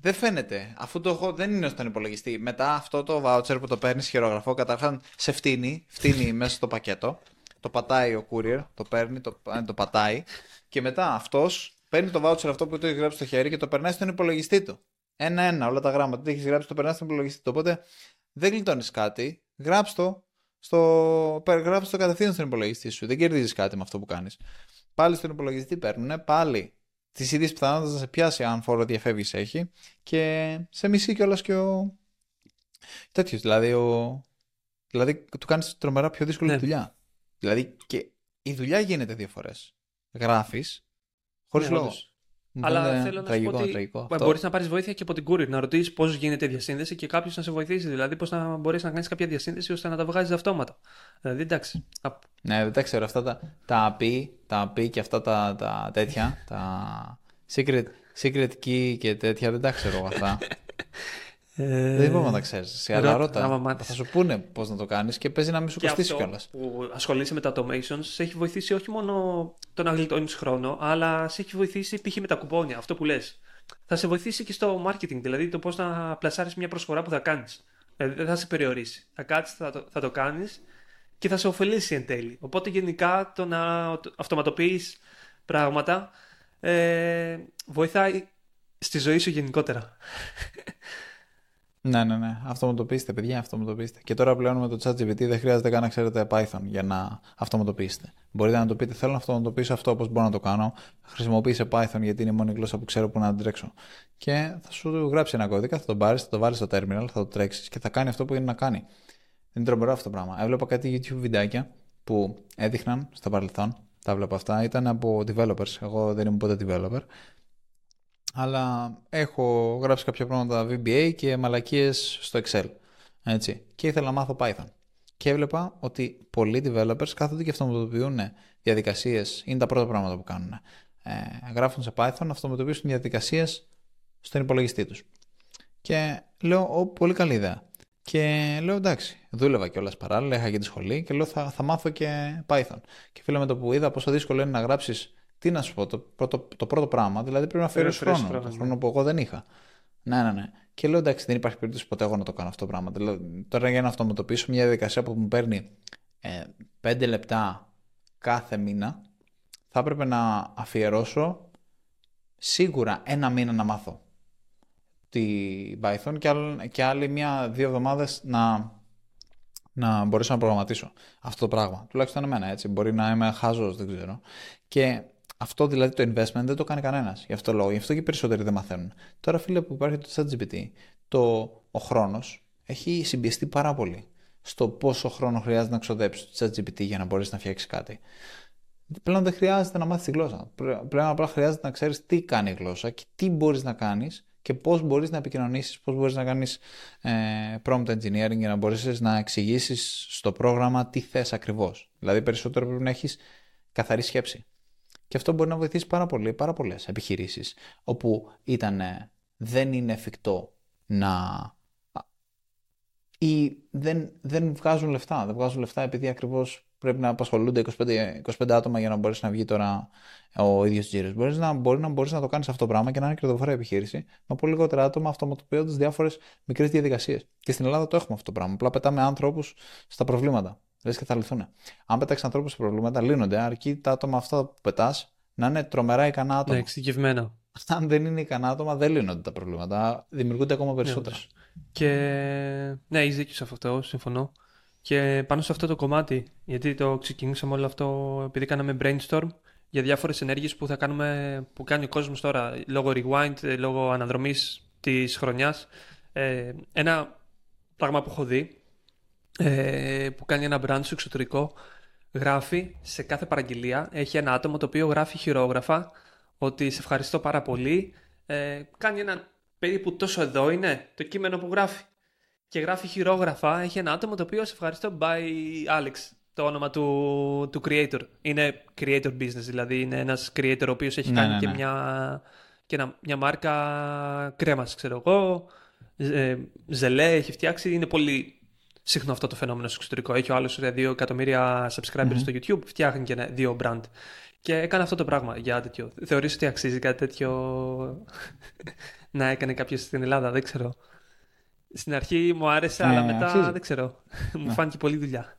Δεν φαίνεται. Αφού το έχω, δεν είναι στον υπολογιστή. Μετά αυτό το voucher που το παίρνεις χειρόγραφο, καταρχάς σε φτύνει, φτύνει μέσα στο πακέτο. Το πατάει ο courier, το παίρνει, το, ε, το πατάει. Και μετά αυτός παίρνει το voucher αυτό που το έχει γράψει στο χέρι και το περνάει στον υπολογιστή του. Ένα-ένα, όλα τα γράμματα. Τι έχεις γράψει, το περνάει στον υπολογιστή του. Οπότε δεν γλιτώνεις κάτι. Γράψ το, στο, πε- γράψ το κατευθείαν στον υπολογιστή σου. Δεν κερδίζεις κάτι με αυτό που κάνεις. Πάλι στον υπολογιστή παίρνουν, πάλι τις ίδιε πιθανότητε να σε πιάσει αν φόρο διαφεύγεις έχει και σε μισή κιόλας και ο. τέτοιος. Δηλαδή, ο... δηλαδή του κάνεις τρομερά πιο δύσκολη Ναι. τη δουλειά. Δηλαδή και η δουλειά γίνεται δύο φορές. Γράφεις χωρίς Ναι, λόγος. όντως. Μου Αλλά φαίνεται θέλω να σου τραγικό, πω ότι τραγικό αυτό. μπορείς να πάρεις βοήθεια και από την courier, να ρωτήσεις πώς γίνεται η διασύνδεση και κάποιος να σε βοηθήσει. Δηλαδή, πώς να μπορείς να κάνεις κάποια διασύνδεση ώστε να τα βγάζεις αυτόματα. Δηλαδή, εντάξει. Α, Ναι, δεν τα ξέρω. Αυτά τα, τα API, τα API και αυτά τα, τα τέτοια, τα secret, secret key και τέτοια, δεν τα ξέρω εγώ αυτά. ε, δεν μπορώ να τα ξέρεις. Σε αλλά ρώτα, άμα ρώτα. μάθεις. Θα σου πούνε πώς να το κάνεις και παίζει να μην σου Και κοστίσει αυτό κιόλας. που ασχολείσαι με τα automations σε έχει βοηθήσει όχι μόνο το να γλιτώνεις χρόνο, αλλά σε έχει βοηθήσει π.χ. με τα κουπόνια, αυτό που λες. Θα σε βοηθήσει και στο marketing, δηλαδή το πώς να πλασάρεις μια προσφορά που θα κάνεις. Δηλαδή δεν θα σε περιορίσει. Θα κάτσεις, θα το, θα το κάνεις και θα σε ωφελήσει εν τέλει. Οπότε γενικά το να αυτοματοποιείς πράγματα ε, βοηθάει στη ζωή σου γενικότερα. Ναι, ναι, ναι. Αυτοματοποιήστε, παιδιά, αυτοματοποιήστε. Και τώρα πλέον με το ChatGPT δεν χρειάζεται καν να ξέρετε Python για να αυτοματοποιήσετε. Μπορείτε να το πείτε, θέλω να αυτοματοποιήσω αυτό όπως μπορώ να το κάνω. Χρησιμοποίησε Python γιατί είναι η μόνη γλώσσα που ξέρω που να τρέξω. Και θα σου γράψει ένα κώδικα, θα το πάρεις, θα το βάλεις στο terminal, θα το τρέξεις και θα κάνει αυτό που είναι να κάνει. Είναι τρομερό αυτό το πράγμα. Έβλεπα κάτι YouTube βιντεάκια που έδειχναν στο παρελθόν. Τα βλέπω αυτά. Ήταν από developers. Εγώ δεν ήμουν ποτέ developer αλλά έχω γράψει κάποια πράγματα VBA και μαλακίες στο Excel. Έτσι. Και ήθελα να μάθω Python. Και έβλεπα ότι πολλοί developers κάθονται και αυτοματοποιούν διαδικασίες, είναι τα πρώτα πράγματα που κάνουν. Ε, γράφουν σε Python, αυτοματοποιήσουν διαδικασίες στον υπολογιστή τους. Και λέω, πολύ καλή ιδέα. Και λέω εντάξει, δούλευα κιόλας παράλληλα, είχα και τη σχολή και λέω θα, θα μάθω και Python. Και φίλε με το που είδα πόσο δύσκολο είναι να γράψεις τι να σου πω, το πρώτο, το πρώτο πράγμα, δηλαδή πρέπει να φέρεις χρόνο. Χρόνο, το χρόνο ναι. που εγώ δεν είχα. Ναι, ναι, ναι. Και λέω εντάξει, δεν υπάρχει περίπτωση ποτέ εγώ να το κάνω αυτό το πράγμα. Δηλαδή, τώρα για να αυτοματοποιήσω μια διαδικασία που μου παίρνει ε, 5 λεπτά κάθε μήνα, θα έπρεπε να αφιερώσω σίγουρα ένα μήνα να μάθω την Python και, άλλη, και άλλη μία-δύο εβδομάδες να, να μπορέσω να προγραμματίσω αυτό το πράγμα. Τουλάχιστον εμένα έτσι. Μπορεί να είμαι χάζος, δεν ξέρω. Και αυτό δηλαδή το investment δεν το κάνει κανένας. Γι' αυτό λόγο. Γι' αυτό και οι περισσότεροι δεν μαθαίνουν. Τώρα, φίλε, που υπάρχει το ChatGPT, το, ο χρόνος έχει συμπιεστεί πάρα πολύ στο πόσο χρόνο χρειάζεται να ξοδέψει το ChatGPT για να μπορέσει να φτιάξει κάτι. Πλέον δεν χρειάζεται να μάθεις τη γλώσσα. Πλέον απλά χρειάζεται να ξέρεις τι κάνει η γλώσσα και τι μπορείς να κάνεις και πώς μπορείς να επικοινωνήσεις, πώς μπορείς να κάνεις ε, prompt engineering για να μπορέσεις να εξηγήσεις στο πρόγραμμα τι θες ακριβώς. Δηλαδή, περισσότερο πρέπει να έχεις καθαρή σκέψη. Και αυτό μπορεί να βοηθήσει πάρα πολύ, πάρα πολλές επιχειρήσεις όπου ήταν, δεν είναι εφικτό να. ή δεν, δεν βγάζουν λεφτά. Δεν βγάζουν λεφτά επειδή ακριβώς πρέπει να απασχολούνται 25, 25 άτομα για να μπορέσει να βγει τώρα ο ίδιος τζίρο. Μπορείς να, μπορεί να, μπορείς να το κάνεις αυτό το πράγμα και να είναι κερδοφορία επιχείρηση με πολύ λιγότερα άτομα αυτοματοποιώντας διάφορες μικρές διαδικασίες. Και στην Ελλάδα το έχουμε αυτό το πράγμα. Απλά πετάμε άνθρωπου στα προβλήματα. Λες και θα λυθούν. Αν πετάξεις ανθρώπους σε προβλήματα, λύνονται. Αρκεί τα άτομα αυτά που πετάς να είναι τρομερά ικανά άτομα. Ναι, εξειδικευμένα. Αν δεν είναι ικανά άτομα, δεν λύνονται τα προβλήματα. Δημιουργούνται ακόμα περισσότερα. Ναι, και ναι, έχει δίκιο σε αυτό, συμφωνώ. Και πάνω σε αυτό το κομμάτι, γιατί το ξεκινήσαμε όλο αυτό επειδή κάναμε brainstorm για διάφορες ενέργειες που θα κάνουμε, που κάνει ο κόσμος τώρα λόγω rewind, λόγω αναδρομής της χρονιάς. Ε, ένα πράγμα που έχω δει ε, που κάνει ένα brand στο εξωτερικό γράφει σε κάθε παραγγελία. Έχει ένα άτομο το οποίο γράφει χειρόγραφα ότι σε ευχαριστώ πάρα πολύ ε, κάνει ένα περίπου τόσο εδώ είναι το κείμενο που γράφει και γράφει χειρόγραφα. Έχει ένα άτομο το οποίο σε ευχαριστώ by Alex το όνομα του, του creator. Είναι creator business δηλαδή είναι ένας creator ο οποίος έχει ναι, κάνει ναι, και, ναι. Μια, και ένα, μια μάρκα κρέμας ξέρω εγώ. Ε, ζελέ έχει φτιάξει. Είναι πολύ συχνό αυτό το φαινόμενο στο εξωτερικό. Έχει ο άλλος 2 εκατομμύρια subscribers στο YouTube, φτιάχνει και δύο brand. Και έκανε αυτό το πράγμα για τέτοιο. Θεωρείς ότι αξίζει κάτι τέτοιο να έκανε κάποιος στην Ελλάδα, δεν ξέρω. Στην αρχή μου άρεσε, αλλά ναι, μετά δεν ξέρω. μου ναι. φάνηκε πολύ δουλειά.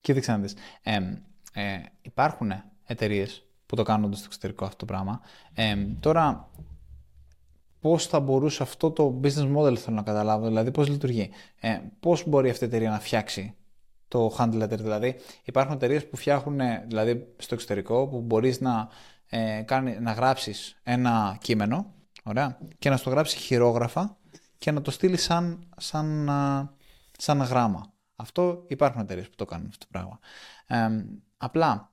Κοίταξε να δεις. Ε, ε, υπάρχουν εταιρείες που το κάνουν στο εξωτερικό αυτό το πράγμα. Ε, τώρα πώς θα μπορούσε αυτό το business model θέλω να καταλάβω, δηλαδή πώς λειτουργεί. Ε, πώς μπορεί αυτή η εταιρεία να φτιάξει το handle letter, δηλαδή υπάρχουν εταιρείες που φτιάχνουν δηλαδή στο εξωτερικό που μπορείς να, ε, κάνει, να γράψεις ένα κείμενο ωραία, και να στο γράψει χειρόγραφα και να το στείλει σαν, σαν, σαν γράμμα. Αυτό υπάρχουν εταιρείες που το κάνουν αυτό το πράγμα. Ε, απλά,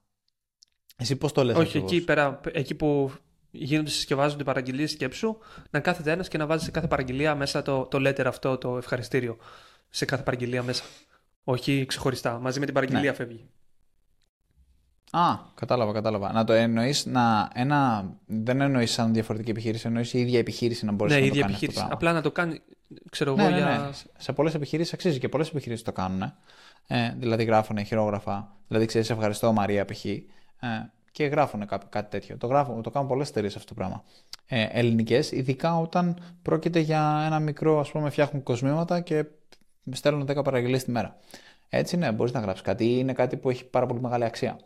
εσύ πώς το λες Όχι, εκεί, πέρα, εκεί που γίνονται, συσκευάζονται παραγγελίες σκέψου, να κάθεται ένας και να βάζει σε κάθε παραγγελία μέσα το, το letter αυτό, το ευχαριστήριο. Σε κάθε παραγγελία μέσα. Όχι ξεχωριστά. Μαζί με την παραγγελία ναι. φεύγει. Α, κατάλαβα, κατάλαβα. Να το εννοείς να. Ένα, δεν εννοείς σαν διαφορετική επιχείρηση, εννοείς η ίδια επιχείρηση να μπορείς ναι, να το κάνεις. Ναι, ίδια επιχείρηση. Απλά να το κάνει. Ξέρω ναι, εγώ ναι, για. Ναι. Σε πολλές επιχειρήσεις αξίζει και πολλές επιχειρήσεις το κάνουν. Ε, δηλαδή γράφουν χειρόγραφα. Δηλαδή ξέρεις, ευχαριστώ Μαρία π.χ. Ε, και γράφουν κάτι, κάτι τέτοιο. Το, γράφουν, το κάνουν πολλές εταιρείες αυτό το πράγμα. Ε, Ελληνικές, ειδικά όταν πρόκειται για ένα μικρό, ας πούμε, φτιάχνουν κοσμήματα και στέλνουν 10 παραγγελίες τη μέρα. Έτσι, ναι, μπορείς να γράψεις κάτι. Είναι κάτι που έχει πάρα πολύ μεγάλη αξία.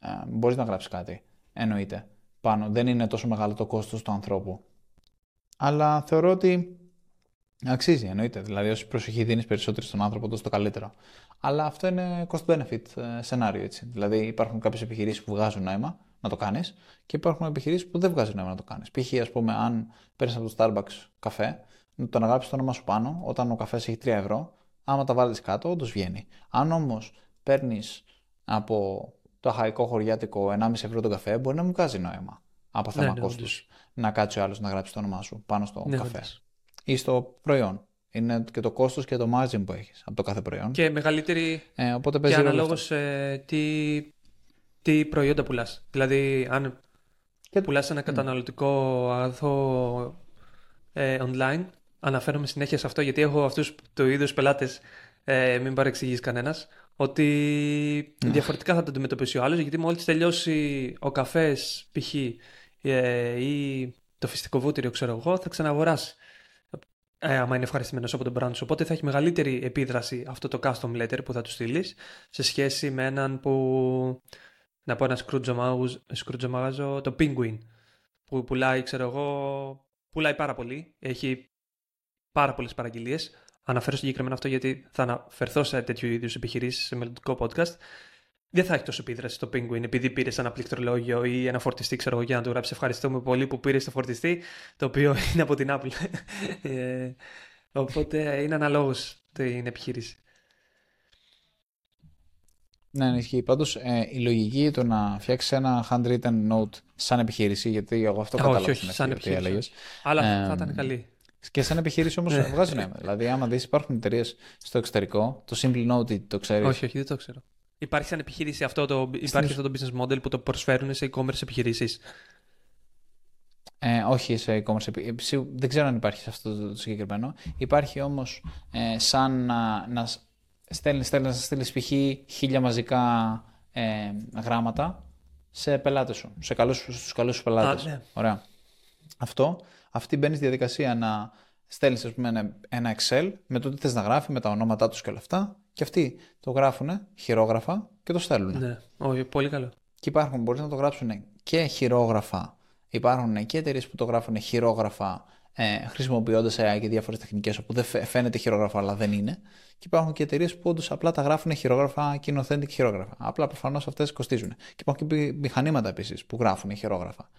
Ε, μπορείς να γράψεις κάτι. Εννοείται. Πάνω. Δεν είναι τόσο μεγάλο το κόστος του ανθρώπου. Αλλά θεωρώ ότι Αξίζει, εννοείται. Δηλαδή, όση προσοχή δίνεις περισσότερο στον άνθρωπο, τόσο το καλύτερο. Αλλά αυτό είναι cost-benefit ε, σενάριο. Έτσι. Δηλαδή, υπάρχουν κάποιες επιχειρήσεις που βγάζουν νόημα να το κάνεις και υπάρχουν επιχειρήσεις που δεν βγάζουν νόημα να το κάνεις. Π.χ., ας πούμε, αν παίρνεις από το Starbucks καφέ, το να γράψει το όνομα σου πάνω, όταν ο καφές έχει 3 ευρώ, άμα τα βάλεις κάτω, όντως βγαίνει. Αν όμως παίρνεις από το αχαϊκό χωριάτικο 1,5 ευρώ τον καφέ, μπορεί να μην βγάζει νόημα από θέμα ναι, ναι, κόστους να κάτσει ο άλλος να γράψει το όνομά σου πάνω στο ναι, καφέ ή στο προϊόν. Είναι και το κόστος και το margin που έχεις από το κάθε προϊόν. Και μεγαλύτερη. Ε, οπότε παίζει και αναλόγως ε, τι, τι προϊόντα πουλάς. Δηλαδή, αν και... πουλάς ένα καταναλωτικό αγαθό ε, online, αναφέρομαι συνέχεια σε αυτό γιατί έχω αυτούς του είδου πελάτες, ε, μην παρεξηγήσει κανένας, ότι ναι. διαφορετικά θα το αντιμετωπίσει ο άλλος γιατί μόλις τελειώσει ο καφές, π.χ. Ε, ή το φυσικό βούτυρο, ξέρω εγώ, θα ξαναγοράσει ε, άμα είναι ευχαριστημένος από τον brand σου. Οπότε θα έχει μεγαλύτερη επίδραση αυτό το custom letter που θα του στείλεις σε σχέση με έναν που. Να πω ένα σκρούτζο μάγαζο, το Penguin, που πουλάει, ξέρω εγώ, πουλάει πάρα πολύ. Έχει πάρα πολλές παραγγελίες. Αναφέρω συγκεκριμένα αυτό γιατί θα αναφερθώ σε τέτοιου είδους επιχειρήσεις σε μελλοντικό podcast δεν θα έχει τόσο επίδραση στο Penguin επειδή πήρε ένα πληκτρολόγιο ή ένα φορτιστή, ξέρω εγώ, για να του γράψει ευχαριστούμε πολύ που πήρε το φορτιστή, το οποίο είναι από την Apple. ε, οπότε είναι αναλόγως την επιχείρηση. Ναι, ναι, ισχύει. Πάντως ε, η λογική το να φτιάξεις ένα handwritten note σαν επιχείρηση, γιατί εγώ αυτό κατάλαβα. Όχι, όχι, σαν επιχείρηση. Αλλά ε, θα ήταν καλή. Και σαν επιχείρηση όμως ναι. βγάζει νόημα. δηλαδή, άμα δεις, υπάρχουν εταιρείες στο εξωτερικό. Το Simple Note το ξέρεις. Όχι, όχι, δεν το ξέρω. Υπάρχει σαν επιχείρηση αυτό το, υπάρχει αυτό το business model που το προσφέρουν σε e-commerce επιχειρήσεις; Ε, όχι σε e-commerce επιχειρήσεις. Δεν ξέρω αν υπάρχει σε αυτό το συγκεκριμένο. Υπάρχει όμως ε, σαν να, να στέλνεις, στέλνεις, να στείλεις π.χ. χίλια μαζικά ε, γράμματα σε πελάτες σου, σε καλούς, στους καλούς σου πελάτες. ναι. Ωραία. Αυτό, αυτή μπαίνει στη διαδικασία να στέλνεις πούμε, ένα Excel με το τι θες να γράφει, με τα ονόματά τους και όλα αυτά και αυτοί το γράφουν χειρόγραφα και το στέλνουν. Ναι, όχι, πολύ καλό. Και υπάρχουν, μπορείς να το γράψουν και χειρόγραφα. Υπάρχουν και εταιρείες που το γράφουν χειρόγραφα ε, χρησιμοποιώντας AI και διάφορες τεχνικές όπου δεν φαίνεται χειρόγραφα αλλά δεν είναι. Και υπάρχουν και εταιρείες που όντως απλά τα γράφουν χειρόγραφα και και χειρόγραφα. Απλά προφανώς αυτές κοστίζουν. Και υπάρχουν και μηχανήματα επίσης που γράφουν χειρόγραφα.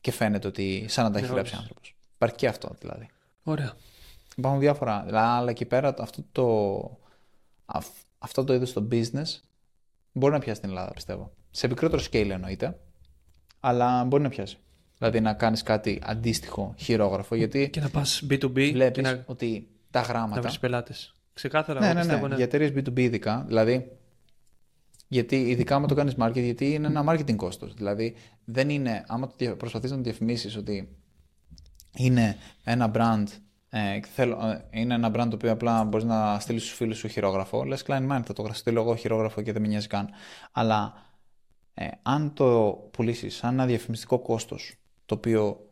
Και φαίνεται ότι σαν να τα έχει ναι, γράψει άνθρωπος. Υπάρχει και αυτό δηλαδή. Ωραία. Υπάρχουν διάφορα. Αλλά εκεί πέρα αυτό το, αυτό το είδος στο business μπορεί να πιάσει στην Ελλάδα, πιστεύω. Σε μικρότερο scale εννοείται, αλλά μπορεί να πιάσει. Δηλαδή να κάνεις κάτι αντίστοιχο χειρόγραφο. Γιατί και να πας B2B. Βλέπεις να... ότι τα γράμματα. Να βρεις πελάτες. Ξεκάθαρα. Ναι, ναι, ναι, πιστεύω, ναι. Για εταιρείε B2B ειδικά. Δηλαδή, γιατί ειδικά άμα το κάνεις marketing, γιατί είναι ένα marketing κόστος. Δηλαδή, δεν είναι, άμα προσπαθείς να το διαφημίσεις ότι είναι ένα brand ε, θέλω, ε, είναι ένα brand το οποίο απλά μπορείς να στείλεις στους φίλους σου χειρόγραφο. Λες Klein Mind, θα το στείλω εγώ χειρόγραφο και δεν με νοιάζει καν. Αλλά ε, αν το πουλήσεις σαν ένα διαφημιστικό κόστος το οποίο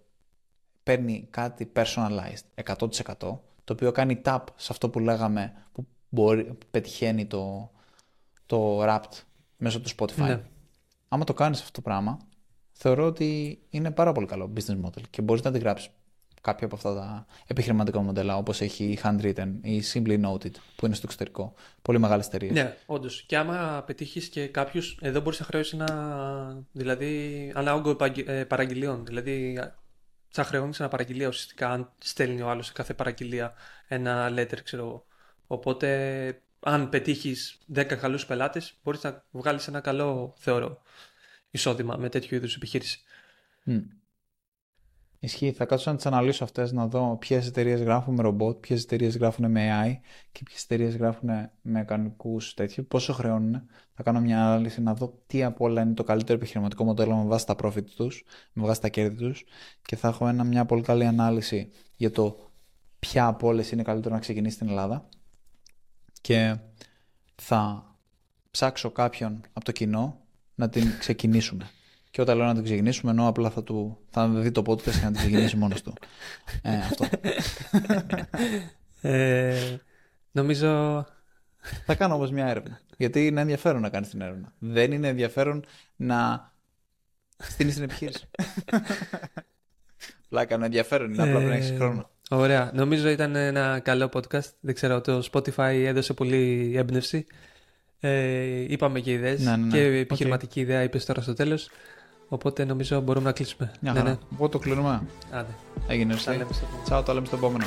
παίρνει κάτι personalized 100% το οποίο κάνει tap σε αυτό που λέγαμε που μπορεί, πετυχαίνει το, το Wrapped μέσω του Spotify. Ναι. Άμα το κάνεις αυτό το πράγμα, θεωρώ ότι είναι πάρα πολύ καλό business model και μπορείς να τη γράψεις κάποια από αυτά τα επιχειρηματικά μοντέλα, όπως έχει η Handwritten ή Simply Noted, που είναι στο εξωτερικό. Πολύ μεγάλες εταιρείες. Ναι, όντως. Και άμα πετύχεις και κάποιους, εδώ μπορείς να χρεώσεις ένα, δηλαδή, ένα όγκο ε, παραγγελιών. Δηλαδή, θα χρεώνεις ένα παραγγελία ουσιαστικά, αν στέλνει ο άλλος σε κάθε παραγγελία ένα letter, ξέρω εγώ. Οπότε, αν πετύχεις 10 καλούς πελάτες, μπορείς να βγάλεις ένα καλό, θεωρώ, εισόδημα με τέτοιου είδους επιχείρηση. Mm. Ισχύει. Θα κάτσω να τις αναλύσω αυτές, να δω ποιες εταιρείες γράφουν με ρομπότ, ποιες εταιρείες γράφουν με AI και ποιες εταιρείες γράφουν με κανονικού τέτοιου, πόσο χρεώνουν. Θα κάνω μια ανάλυση να δω τι από όλα είναι το καλύτερο επιχειρηματικό μοντέλο με βάση τα profit τους, με βάση τα κέρδη τους και θα έχω ένα, μια πολύ καλή ανάλυση για το ποια από όλες είναι καλύτερο να ξεκινήσει στην Ελλάδα. Και θα ψάξω κάποιον από το κοινό να την ξεκινήσουμε. Και όταν λέω να το ξεκινήσουμε, ενώ απλά θα, του, θα δει το podcast και να το ξεκινήσει μόνος του. Ε, αυτό. Ε, νομίζω. Θα κάνω όμως μια έρευνα. Γιατί είναι ενδιαφέρον να κάνεις την έρευνα. Δεν είναι ενδιαφέρον να στείλεις την επιχείρηση. Πλάκα, είναι ενδιαφέρον. Είναι απλά πρέπει να έχει χρόνο. Ωραία. Νομίζω ήταν ένα καλό podcast. Δεν ξέρω, το Spotify έδωσε πολύ έμπνευση. Ε, είπαμε και ιδέες Ναι, ναι, ναι. και επιχειρηματική ιδέα είπες τώρα στο τέλος. Οπότε νομίζω μπορούμε να κλείσουμε. Μια Ναι, χαρά. ναι. Οπότε το κλείνουμε. Άντε. Έγινε. Τα λέμε στο επόμενο. Τσάου, τα λέμε στο επόμενο.